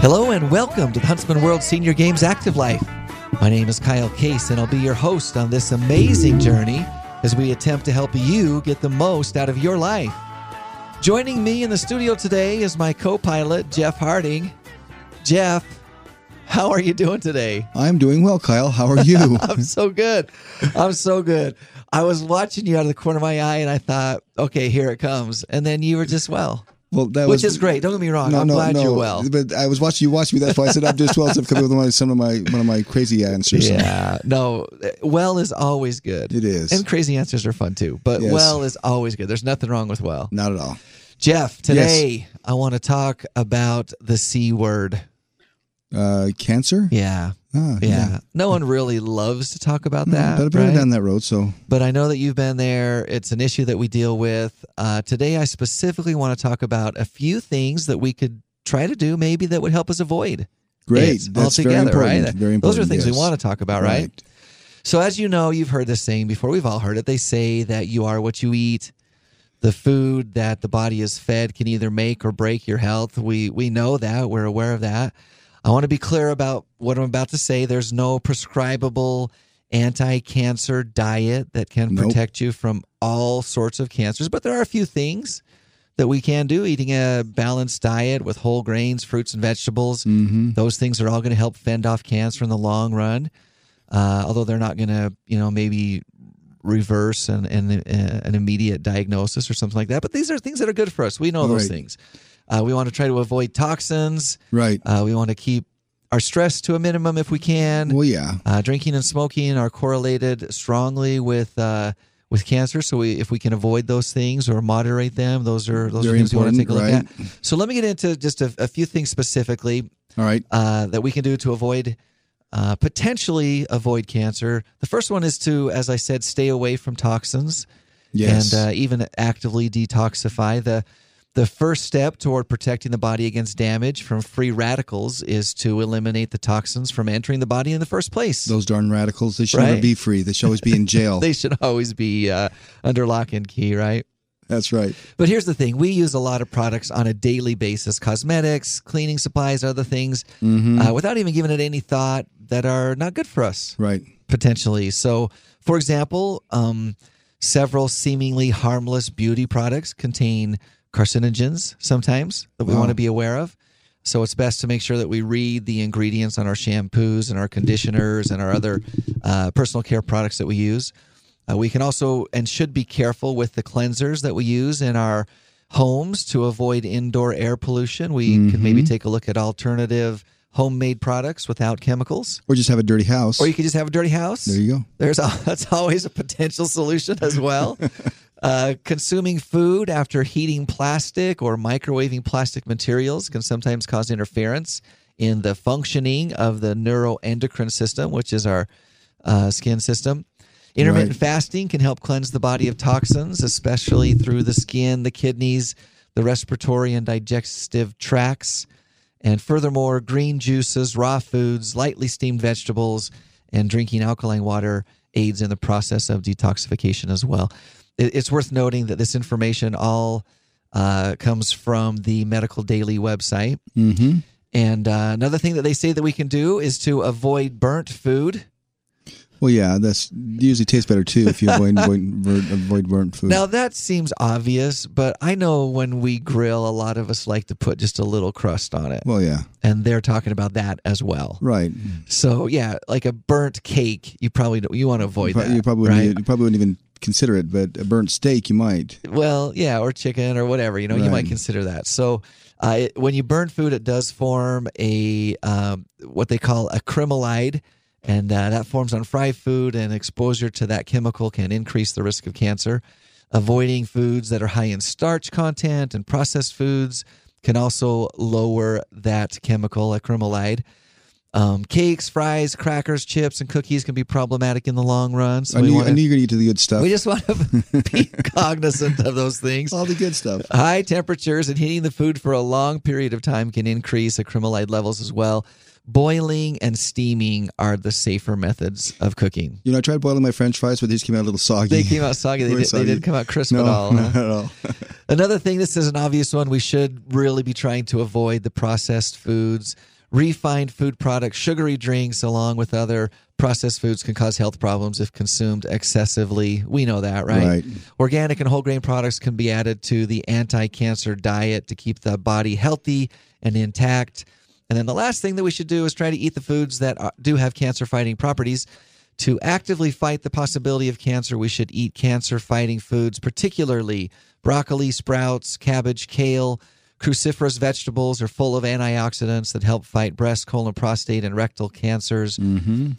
Hello and welcome to the Huntsman World Senior Games Active Life. My name is Kyle Case and I'll be your host on this amazing journey as we attempt to help you get the most out of your life. Joining me in the studio today is my co pilot, Jeff Harding. Jeff, how are you doing today? I'm doing well, Kyle. How are you? I'm so good. I'm so good. I was watching you out of the corner of my eye and I thought, okay, here it comes. And then you were just well. well, that Which was is great. Don't get me wrong. I'm glad you're well. But I was watching you watch me. That's why I said I'm just well. So I've come up with one of, some of my one of my crazy answers. Yeah. No, well is always good. It is. And crazy answers are fun too. But Yes. well is always good. There's nothing wrong with well. Not at all. Jeff, today I want to talk about the C word. Uh, cancer. Yeah. Ah, Yeah. No one really loves to talk about that. but I've been right? down that road. So but I know that you've been there. It's an issue that we deal with. Uh, today, I specifically want to talk about a few things that we could try to do, maybe that would help us avoid. great. That's very important. right? Very important. Those are things we want to talk about, right? So, as you know, you've heard this saying before. We've all heard it. They say that you are what you eat. The food that the body is fed can either make or break your health. We we know that. We're aware of that. I want to be clear about what I'm about to say. There's no prescribable anti-cancer diet that can Nope. protect you from all sorts of cancers, but there are a few things that we can do. Eating a balanced diet with whole grains, fruits, and vegetables. Mm-hmm. Those things are all going to help fend off cancer in the long run. Uh, although they're not going to, you know, maybe reverse an, an, uh, an immediate diagnosis or something like that. But these are things that are good for us. We know those Right. things. Uh, we want to try to avoid toxins. Right. Uh, we want to keep our stress to a minimum if we can. Well, yeah. Uh, drinking and smoking are correlated strongly with uh, with cancer. So we, if we can avoid those things or moderate them, those are those are things we want to take a look important, at. So let me get into just a, a few things specifically All right. uh, that we can do to avoid uh, potentially avoid cancer. The first one is to, as I said, stay away from toxins Yes. and uh, even actively detoxify. the The first step toward protecting the body against damage from free radicals is to eliminate the toxins from entering the body in the first place. Those darn radicals. They should Right. never be free. They should always be in jail. they should always be uh, under lock and key, right? That's right. But here's the thing: we use a lot of products on a daily basis, cosmetics, cleaning supplies, other things, Mm-hmm. uh, without even giving it any thought that are not good for us Right. potentially. So, for example, um, several seemingly harmless beauty products contain carcinogens sometimes that we Wow. want to be aware of. So it's best to make sure that we read the ingredients on our shampoos and our conditioners and our other uh, personal care products that we use. Uh, we can also and should be careful with the cleansers that we use in our homes to avoid indoor air pollution. We can maybe take a look at alternative homemade products without chemicals. Or just have a dirty house. Or you could just have a dirty house. there you go. There's a, that's always a potential solution as well. uh, consuming food after heating plastic or microwaving plastic materials can sometimes cause interference in the functioning of the neuroendocrine system, which is our uh, skin system. Intermittent Right. fasting can help cleanse the body of toxins, especially through the skin, the kidneys, the respiratory and digestive tracts. And furthermore, green juices, raw foods, lightly steamed vegetables, and drinking alkaline water aids in the process of detoxification as well. It- It's worth noting that this information all uh, comes from the Medical Daily website. Mm-hmm. And uh, another thing that they say that we can do is to avoid burnt food. Well, yeah. That's usually tastes better too if you avoid avoid, burnt- avoid burnt food. Now that seems obvious, but I know when we grill, a lot of us like to put just a little crust on it, well, yeah. and they're talking about that as well. Right. So yeah, like a burnt cake, you probably don't, you want to avoid Pro- that. you probably right? you probably wouldn't even consider it, but a burnt steak you might. Well, yeah, or chicken or whatever. You know, you might consider that. So, uh, it, when you burn food, it does form a um, what they call a acrylonitrile, and uh, that forms on fried food. And exposure to that chemical can increase the risk of cancer. Avoiding foods that are high in starch content and processed foods can also lower that chemical acrylonitrile. Um, cakes, fries, crackers, chips, and cookies can be problematic in the long run. So I we knew, want I knew you're going to eat the good stuff. we just want to be cognizant of those things. All the good stuff. High temperatures and heating the food for a long period of time can increase acrylonitrile levels as well. Boiling and steaming are the safer methods of cooking. You know, I tried boiling my French fries, but these came out a little soggy. They came out soggy. They, did, they didn't come out crisp no, at all. not huh? at all. Another thing, this is an obvious one. We should really be trying to avoid the processed foods, refined food products, sugary drinks, along with other processed foods can cause health problems if consumed excessively. We know that, right? Right. Organic and whole grain products can be added to the anti cancer diet to keep the body healthy and intact. And then the last thing that we should do is try to eat the foods that do have cancer fighting properties. To actively fight the possibility of cancer, we should eat cancer fighting foods, particularly broccoli, sprouts, cabbage, kale. Cruciferous vegetables are full of antioxidants that help fight breast, colon, prostate, and rectal cancers.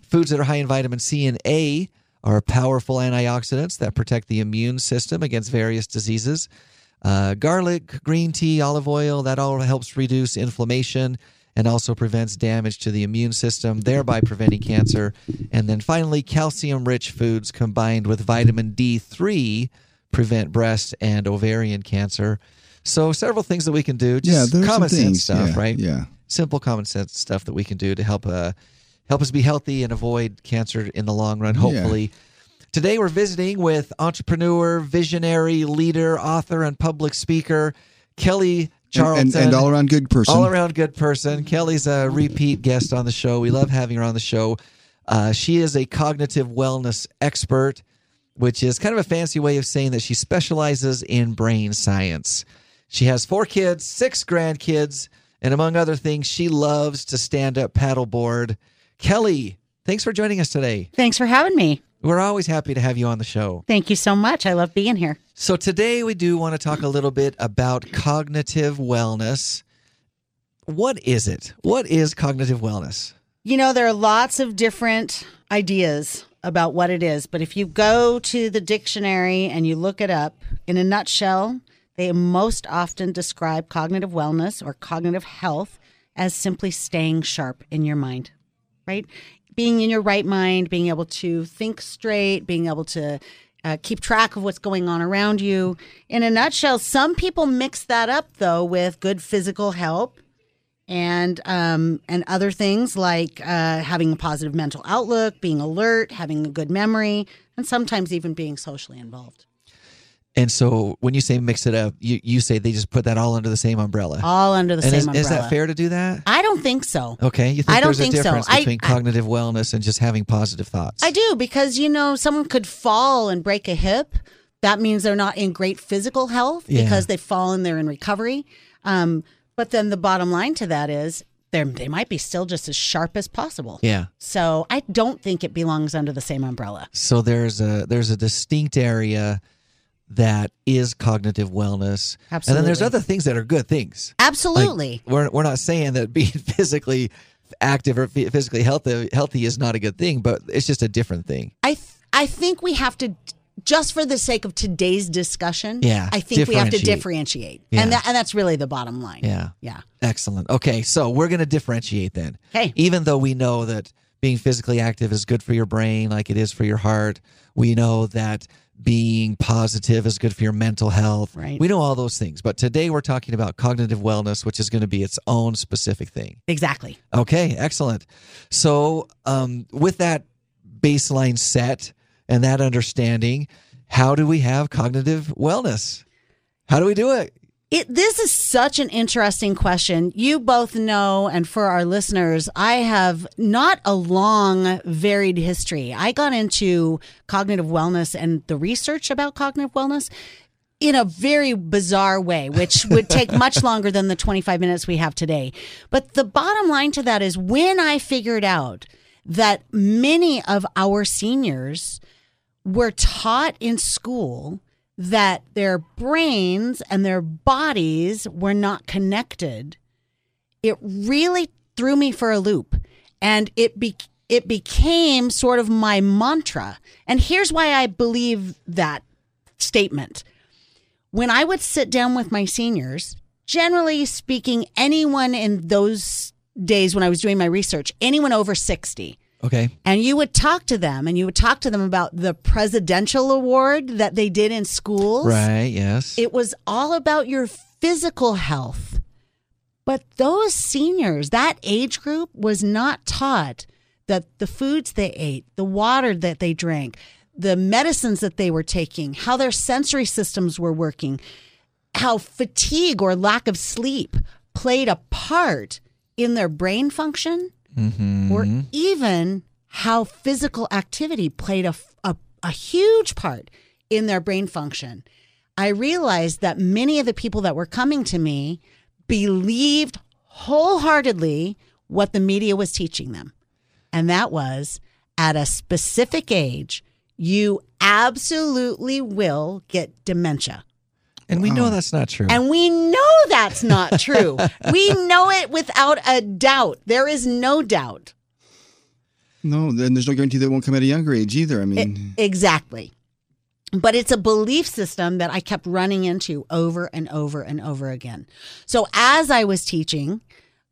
Foods that are high in vitamin C and A are powerful antioxidants that protect the immune system against various diseases. Uh, garlic, green tea, olive oil, that all helps reduce inflammation and also prevents damage to the immune system, thereby preventing cancer. And then finally, calcium rich foods combined with vitamin D3 prevent breast and ovarian cancer. So, several things that we can do. Just there's common sense stuff, yeah, right? Yeah. simple common sense stuff that we can do to help uh, help us be healthy and avoid cancer in the long run hopefully today we're visiting with entrepreneur visionary leader author and public speaker kelly And, and, and all around good person. all around good person kelly's a repeat guest on the show we love having her on the show uh, she is a cognitive wellness expert which is kind of a fancy way of saying that she specializes in brain science. She has four kids, six grandkids, and among other things, she loves to stand up paddleboard. Kelly, thanks for joining us today. Thanks for having me. We're always happy to have you on the show. Thank you so much. I love being here. So, today we do want to talk a little bit about cognitive wellness. What is it? What is cognitive wellness? You know, there are lots of different ideas about what it is, but if you go to the dictionary and you look it up, in a nutshell, they most often describe cognitive wellness or cognitive health as simply staying sharp in your mind, right? Being in your right mind, being able to think straight, being able to uh, keep track of what's going on around you. In a nutshell, some people mix that up though with good physical health and um, and other things like uh, having a positive mental outlook, being alert, having a good memory, and sometimes even being socially involved. And so, when you say mix it up, you, you say they just put that all under the same umbrella. All under the and same is, umbrella. is that fair to do that? I don't think so. Okay, you think I don't there's think a so. difference I- between I- cognitive wellness and just having positive thoughts? I do because you know someone could fall and break a hip. That means they're not in great physical health Yeah. because they've fallen. They're in recovery. Um, but then the bottom line to that is they they might be still just as sharp as possible. Yeah. So I don't think it belongs under the same umbrella. So there's a there's a distinct area that is cognitive wellness, and then there's other things that are good things. Like, Absolutely. we're we're not saying that being physically active or physically healthy healthy is not a good thing, but it's just a different thing. I th- I think we have to just for the sake of today's discussion. Yeah, I think we have to differentiate. differentiate, Yeah. and that and that's really the bottom line. Yeah. yeah. Excellent. Okay, so we're going to differentiate then. Okay. Even though we know that being physically active is good for your brain, like it is for your heart, we know that being positive is good for your mental health. Right. We know all those things. But today we're talking about cognitive wellness, which is going to be its own specific thing. Exactly. Okay, excellent. So, um, with that baseline set and that understanding, how do we have cognitive wellness? How do we do it? It, this is such an interesting question. You both know, and for our listeners, I have not a long, varied history. I got into cognitive wellness and the research about cognitive wellness in a very bizarre way, which would take much longer than the 25 minutes we have today. But the bottom line to that is when I figured out that many of our seniors were taught in school that their brains and their bodies were not connected, it really threw me for a loop. And it be- it became sort of my mantra. And here's why I believe that statement. When I would sit down with my seniors, generally speaking, anyone in those days when I was doing my research, anyone over 60, Okay. and you would talk to them and you would talk to them about the presidential award that they did in schools. Right. Yes. It was all about your physical health. But those seniors, that age group, was not taught that the foods they ate, the water that they drank, the medicines that they were taking, how their sensory systems were working, how fatigue or lack of sleep played a part in their brain function Mm-hmm. or even how physical activity played a, a, a huge part in their brain function. I realized that many of the people that were coming to me believed wholeheartedly what the media was teaching them. And that was at a specific age, you absolutely will get dementia. And we know oh. that's not true. And we know that's not true. we know it without a doubt. There is no doubt. No, then there's no guarantee that it won't come at a younger age either. I mean, Exactly. But it's a belief system that I kept running into over and over and over again. So as I was teaching,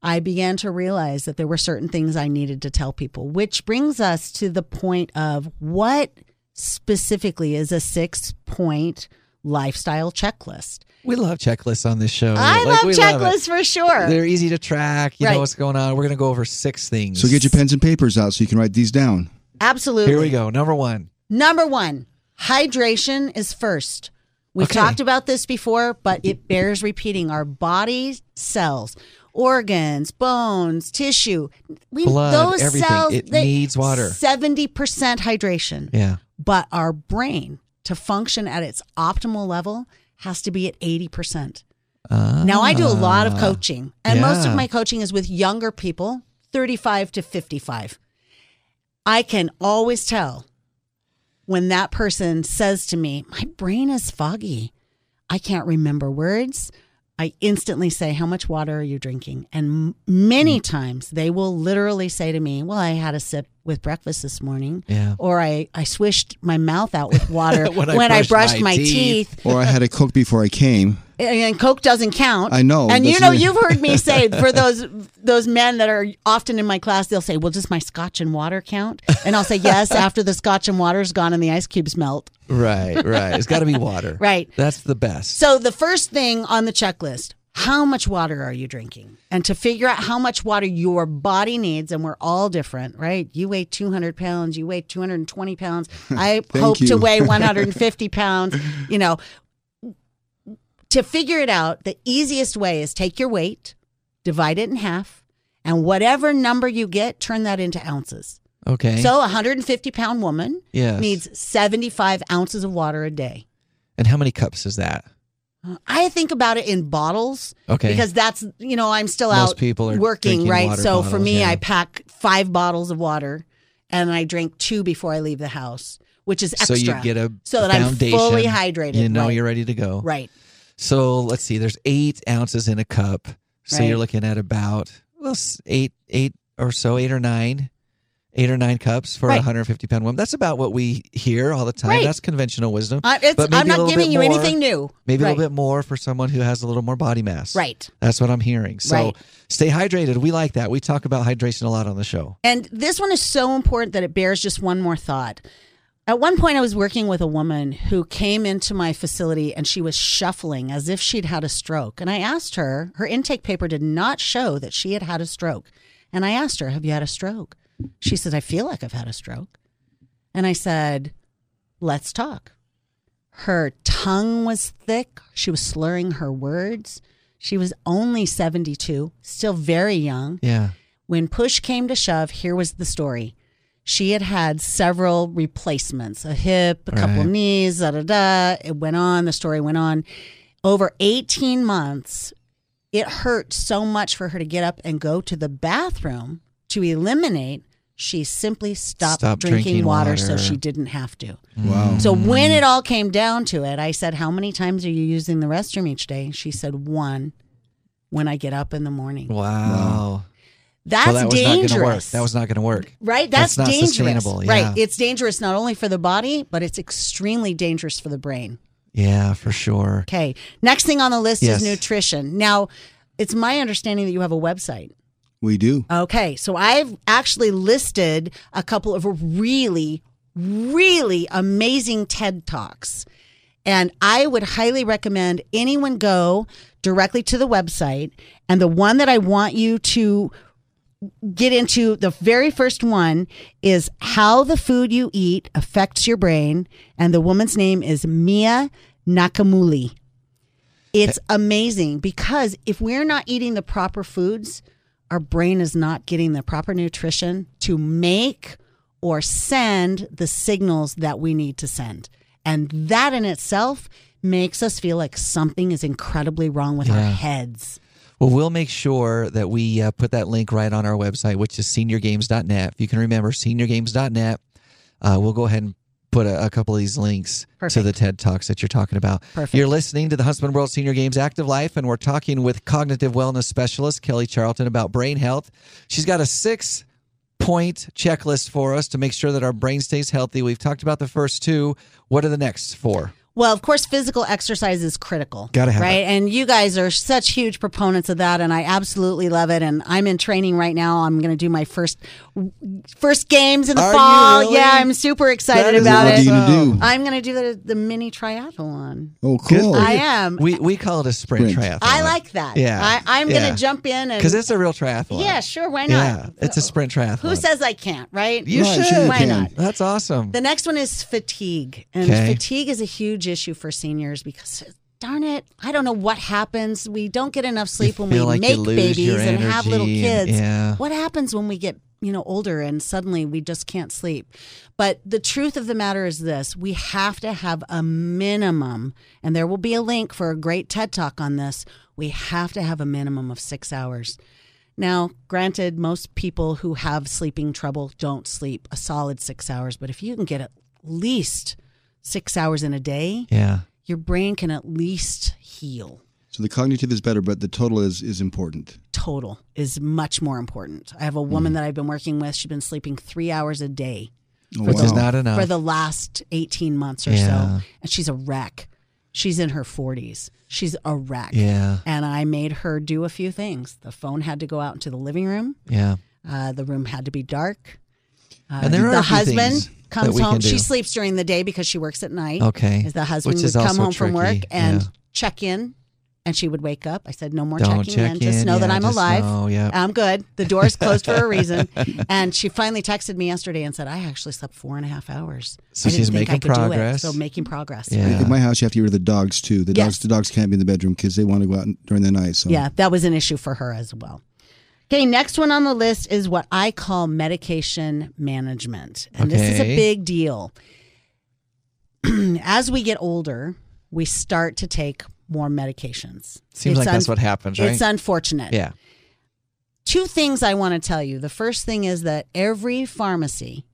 I began to realize that there were certain things I needed to tell people, which brings us to the point of what specifically is a six point lifestyle checklist. we love checklists on this show. I Like, love we checklists for sure. They're easy to track. You Right. know what's going on. We're going to go over six things. so get your pens and papers out so you can write these down. Absolutely. Here we go. Number one. Number one, hydration is first. We've Okay. talked about this before, but it bears repeating. Our body cells, organs, bones, tissue, we, Blood, those everything. cells It needs water. Seventy percent hydration, Yeah. but our brain to function at its optimal level has to be at eighty percent. Now I do a lot of coaching, and most Ah. Of my coaching is with younger people, thirty-five to fifty-five. I can always tell when that person says to me, My brain is foggy. I can't remember words. I instantly say, How much water are you drinking? And many times they will literally say to me, Well, I had a sip with breakfast this morning. Yeah. Or I, I swished my mouth out with water When when, I I brushed brushed my my, teeth. teeth. Or I had a Coke before I came. And Coke doesn't count. I know, And you know, the- you've heard me say for those those men that are often in my class, they'll say, "Well, does my scotch and water count?" And I'll say, "Yes." After the scotch and water's gone and the ice cubes melt. Right, right. It's got to be water. Right. That's the best. So the first thing on the checklist, how much water are you drinking? And to figure out how much water your body needs, and we're all different, right? You weigh 200 pounds, you weigh 220 pounds. I hope to weigh 150 pounds. You know, to figure it out, the easiest way is take your weight, divide it in half, and whatever number you get, turn that into ounces. Okay. So a 150 pound woman Yes. needs 75 ounces of water a day. and how many cups is that? I think about it in bottles. Okay. Because that's, you know, I'm still Most out people are working, right? So for me, yeah. I pack five bottles of water and I drink two before I leave the house, which is So extra. you get a so that. I'm fully hydrated. You know right. you're ready to go. right. So let's see. There's eight ounces in a cup. So Right. you're looking at about well eight, eight or so, eight or nine, eight or nine cups for a 150 pound woman. That's about what we hear all the time. Right. That's conventional wisdom. I, it's, But maybe I'm not giving you more- anything new. Maybe right. a little bit more for someone who has a little more body mass. Right. That's what I'm hearing. So Right. stay hydrated. We like that. We talk about hydration a lot on the show. And this one is so important that it bears just one more thought. At one point, I was working with a woman who came into my facility and she was shuffling as if she'd had a stroke. And I asked her, her intake paper did not show that she had had a stroke. And I asked her, Have you had a stroke? She said, I feel like I've had a stroke. And I said, Let's talk. Her tongue was thick. She was slurring her words. She was only 72, still very young. Yeah. When push came to shove, here was the story. She had had several replacements a hip, a couple Right. knees, da da da. It went on, the story went on. Over 18 months, it hurt so much for her to get up and go to the bathroom to eliminate. She simply stopped Stop drinking, drinking water, so she didn't have to. Wow. So mm. when it all came down to it, I said, How many times are you using the restroom each day? She said, One when I get up in the morning. Wow. That's so that was not dangerous. going to work. That was not going to work. Right? That's, That's not dangerous. sustainable, yeah. Right. It's dangerous not only for the body, but it's extremely dangerous for the brain. Yeah, for sure. Okay. Next thing on the list Yes. is nutrition. Now, it's my understanding that you have a website. We do. Okay. So I've actually listed a couple of really, really amazing TED Talks. And I would highly recommend anyone go directly to the website. And the one that I want you to get into, the very first one is How the Food You Eat Affects Your Brain. And the woman's name is Mia Nacamulli. It's amazing because if we're not eating the proper foods, our brain is not getting the proper nutrition to make or send the signals that we need to send. And that in itself makes us feel like something is incredibly wrong with our heads. Well, we'll make sure that we uh, put that link right on our website, which is seniorgames.net. If you can remember, seniorgames.net. Uh, we'll go ahead and put a, a couple of these links to the TED Talks that you're talking about. Perfect. You're listening to the Huntsman World Senior Games Active Life, and we're talking with cognitive wellness specialist Kelly Charlton about brain health. She's got a six point checklist for us to make sure that our brain stays healthy. We've talked about the first two. What are the next four? Well, of course, physical exercise is critical. Gotta have right? it. And you guys are such huge proponents of that, and I absolutely love it. And I'm in training right now. I'm going to do my first first games in the Are you fall. really? Yeah, I'm super excited That is about What it. are you gonna do? I'm going to do the, the mini triathlon. Oh, cool. I am. We we call it a sprint, Sprint. triathlon. I like that. Yeah. I, I'm Yeah. going to jump in because it's a real triathlon. yeah, sure. Why not? Yeah, it's a sprint triathlon. Who says I can't? Right? you Right, should? sure you Why can. not? That's awesome. The next one is fatigue. And Okay. fatigue is a huge issue for seniors because darn it, I don't know what happens. We don't get enough sleep when we like make babies and have little kids. yeah. What happens when we get, you know, older and suddenly we just can't sleep? But the truth of the matter is this, we have to have a minimum and there will be a link for a great TED Talk on this. We have to have a minimum of 6 hours. Now, granted, most people who have sleeping trouble don't sleep a solid six hours, but if you can get at least six hours in a day, yeah. your brain can at least heal. So the cognitive is better, but the total is is important. Total is much more important. I have a woman that I've been working with. She's been sleeping three hours a day Oh, Which is not enough. for the last 18 months or Yeah. so. And she's a wreck. She's in her 40s. She's a wreck. yeah. And I made her do a few things. The phone had to go out into the living room. Yeah. Uh, the room had to be dark. Uh, And there are the a few husband things that comes we home. She sleeps during the day because she works at night. Okay. Is the husband Which would come also home from work and Yeah. check in, and she would wake up. I said, "No more Don't checking check in. Just in. know that Yeah, I'm alive. know, yeah. I'm good. The door's closed for a reason." And she finally texted me yesterday and said, "I actually slept four and a half hours. So I didn't she's think I making could do it." progress. So making progress. Yeah. In my house, you have to get rid of the dogs too. The Yes. dogs, the dogs can't be in the bedroom because they want to go out during the night. So Yeah, that was an issue for her as well. Okay, next one on the list is what I call medication management. And this is a big deal. As we get older, we start to take more medications. Seems like that's what happens, right? It's unfortunate. yeah. Two things I want to tell you. The first thing is that every pharmacy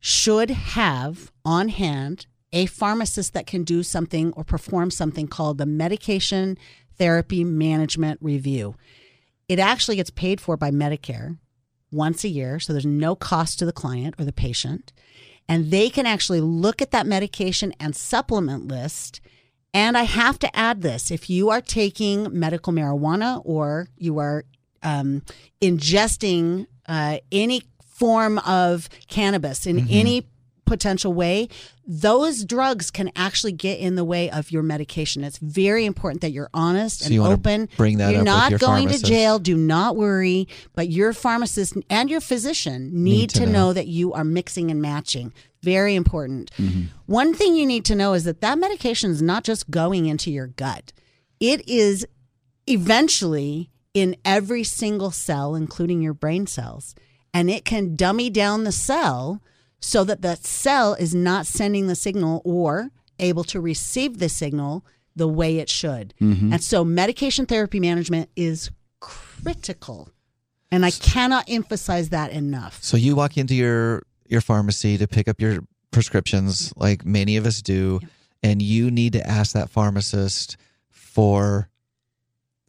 should have on hand a pharmacist that can do something or perform something called the medication therapy management review. It actually gets paid for by Medicare once a year, so there's no cost to the client or the patient. And they can actually look at that medication and supplement list. And I have to add this if you are taking medical marijuana or you are um, ingesting uh, any form of cannabis in any potential way, those drugs can actually get in the way of your medication. It's very important that you're honest So and you open. bring that you're up not your going pharmacist. to jail. Do not worry. But your pharmacist and your physician need, to to, know. know. that you are mixing and matching. Very important. Mm-hmm. One thing you need to know is that that medication is not just going into your gut. It is eventually in every single cell, including your brain cells. And it can dummy down the cell so that the cell is not sending the signal or able to receive the signal the way it should. Mm-hmm. And so medication therapy management is critical. And I cannot emphasize that enough. So you walk into your your pharmacy to pick up your prescriptions, like many of us do, and you need to ask that pharmacist for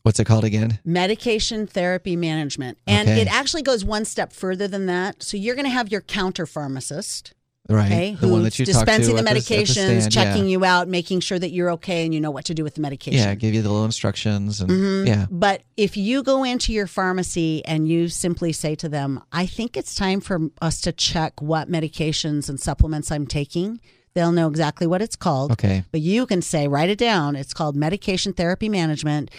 what's it called again? medication therapy management. And Okay. it actually goes one step further than that. So you're going to have your counter pharmacist, Right, okay, the one who's that you talk to dispensing the at at medications, stand, checking yeah. you out, making sure that you're okay and you know what to do with the medication. Yeah, give you the little instructions and Mhm. yeah, But if you go into your pharmacy and you simply say to them, I think it's time for us to check what medications and supplements I'm taking, they'll know exactly what it's called. okay, But you can say, write it down. It's called medication therapy management.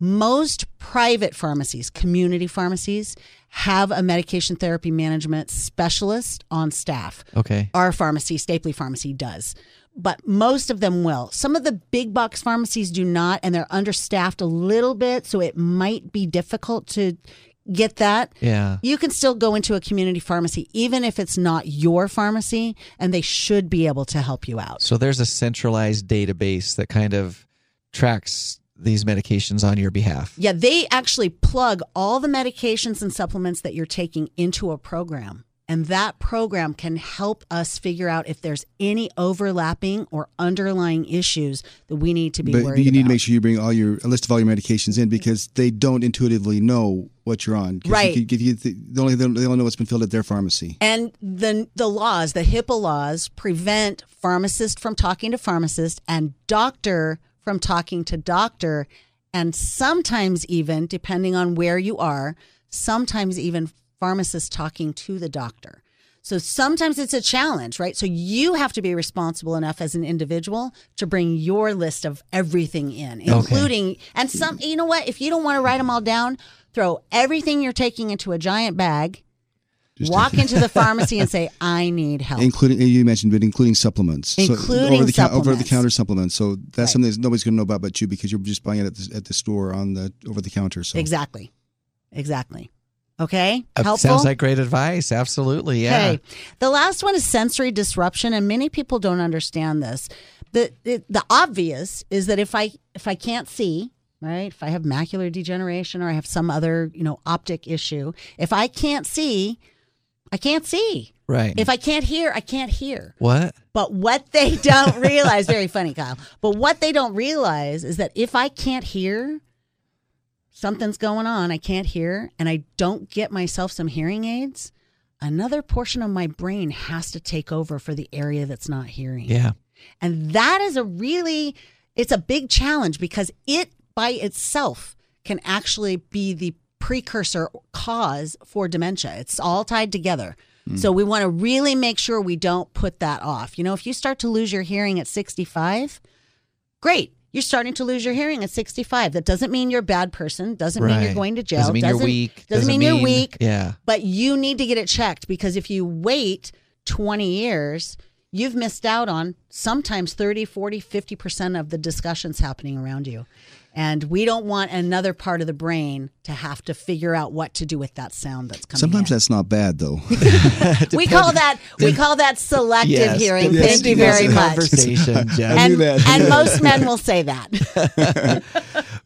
Most private pharmacies, community pharmacies, have a medication therapy management specialist on staff. okay, Our pharmacy, Stapley Pharmacy, does. but most of them will. Some of the big box pharmacies do not, and they're understaffed a little bit, so it might be difficult to get that. Yeah. You can still go into a community pharmacy, even if it's not your pharmacy, and they should be able to help you out. So there's a centralized database that kind of tracks these medications on your behalf. Yeah, they actually plug all the medications and supplements that you're taking into a program. And that program can help us figure out if there's any overlapping or underlying issues that we need to be But worried you need about. to make sure you bring all your a list of all your medications in because they don't intuitively know what you're on. 'Cause you Right. could give you the, the only they only know what's been filled at their pharmacy. And the the laws, the HIPAA laws, prevent pharmacist from talking to pharmacist and doctor from talking to doctor, and sometimes even, depending on where you are, sometimes even pharmacist talking to the doctor. So sometimes it's a challenge, right? So you have to be responsible enough as an individual to bring your list of everything in, including and some. You know what? If you don't want to write them all down, throw everything you're taking into a giant bag walk into the pharmacy and say, I need help. Including you mentioned, but including supplements, Including over the over the supplements. counter supplements. So that's Right. something that nobody's going to know about but you because you're just buying it at the, at the store on the over the counter. So Exactly. Exactly. Okay. Helpful. Sounds like great advice. Absolutely. Yeah. Okay. The last one is sensory disruption, and many people don't understand this. The, the the obvious is that if I if I can't see, right, if I have macular degeneration or I have some other you know optic issue, if I can't see, I can't see. Right. If I can't hear, I can't hear. what? But what they don't realize, very funny, Kyle. But what they don't realize is that if I can't hear, something's going on, I can't hear, and I don't get myself some hearing aids, another portion of my brain has to take over for the area that's not hearing. Yeah. And that is a really it's a big challenge because it by itself can actually be the precursor cause for dementia. It's all tied together. So we want to really make sure we don't put that off. You know, if you start to lose your hearing at 65, great. You're starting to lose your hearing at 65. That doesn't mean you're a bad person. Doesn't mean you're going to jail. Doesn't mean you're weak. Doesn't, mean, you're weak. Yeah. But you need to get it checked because if you wait 20 years, you've missed out on sometimes 30, 40, 50% of the discussions happening around you. And we don't want another part of the brain to have to figure out what to do with that sound that's coming sometimes in. that's not bad though. we call that we call that selective Yes. hearing. Yes, Thank you very much. Conversation, Jeff. I And, that. and most men will say that.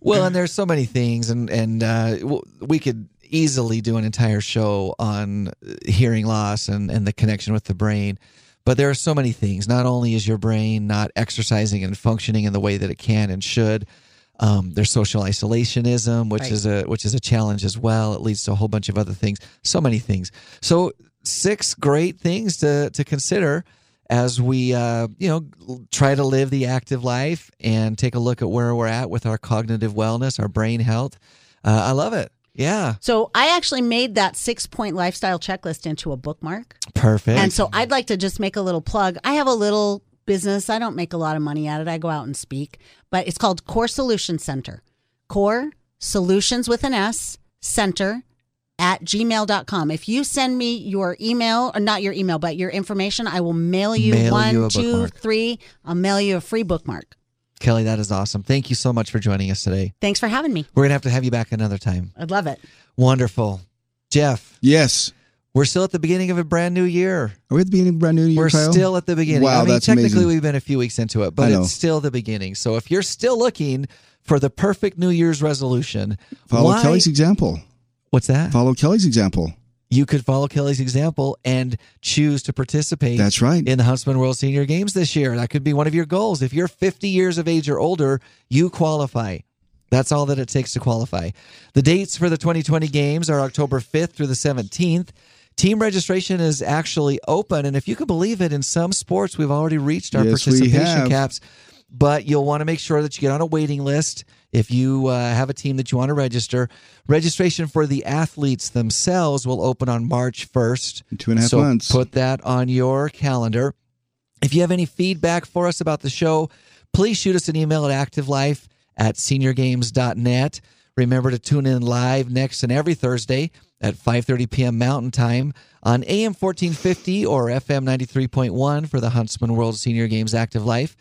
Well, and there's so many things, and and uh, we could easily do an entire show on hearing loss and and the connection with the brain. But there are so many things. Not only is your brain not exercising and functioning in the way that it can and should. Um, there's social isolationism, which Right. is a which is a challenge as well. It leads to a whole bunch of other things. So many things. So six great things to to consider as we uh, you know try to live the active life and take a look at where we're at with our cognitive wellness, our brain health. Uh, I love it. Yeah, So I actually made that six point lifestyle checklist into a bookmark. perfect. And so I'd like to just make a little plug. I have a little business. I don't make a lot of money at it. I go out and speak, but it's called Core Solution Center. Core Solutions with an S Center at gmail.com. If you send me your email, or not your email, but your information, I will mail you Mail one, you two, three. I'll mail you a free bookmark. Kelly, that is awesome. Thank you so much for joining us today. Thanks for having me. We're gonna have to have you back another time. I'd love it. Wonderful, Jeff. yes. We're still at the beginning of a brand new year. Are we at the beginning of a brand new year, We're Kyle? still at the beginning. Wow, I mean, that's technically amazing. we've been a few weeks into it, but it's still the beginning. So if you're still looking for the perfect New Year's resolution, Follow why- Kelly's example. What's that? Follow Kelly's example. You could follow Kelly's example and choose to participate. That's right. In the Huntsman World Senior Games this year. That could be one of your goals. If you're 50 years of age or older, you qualify. That's all that it takes to qualify. The dates for the 2020 games are October 5th through the 17th. Team registration is actually open. And if you can believe it, in some sports, we've already reached our Yes, participation caps. But you'll want to make sure that you get on a waiting list if you uh, have a team that you want to register. Registration for the athletes themselves will open on March 1st. In two and a half so months. Put that on your calendar. If you have any feedback for us about the show, please shoot us an email at activelife at seniorgames.net. Remember to tune in live next and every Thursday at 5:30 p.m. Mountain Time on AM 1450 or FM 93.1 for the Huntsman World Senior Games Active Life.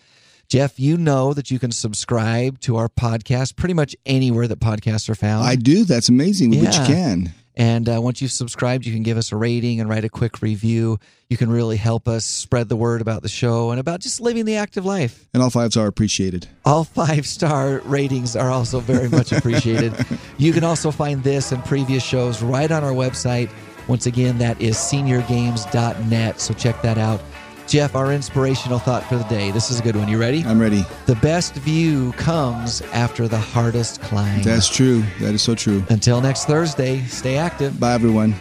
Jeff, you know that you can subscribe to our podcast pretty much anywhere that podcasts are found. I do. That's amazing. But you can. And uh, once you've subscribed, you can give us a rating and write a quick review. You can really help us spread the word about the show and about just living the active life. And all fives are appreciated. All five star ratings are also very much appreciated. you can also find this and previous shows right on our website. Once again, that is seniorgames.net. So check that out. Jeff, our inspirational thought for the day. This is a good one. You ready? I'm ready. The best view comes after the hardest climb. That's true. That is so true. Until next Thursday, stay active. Bye, everyone.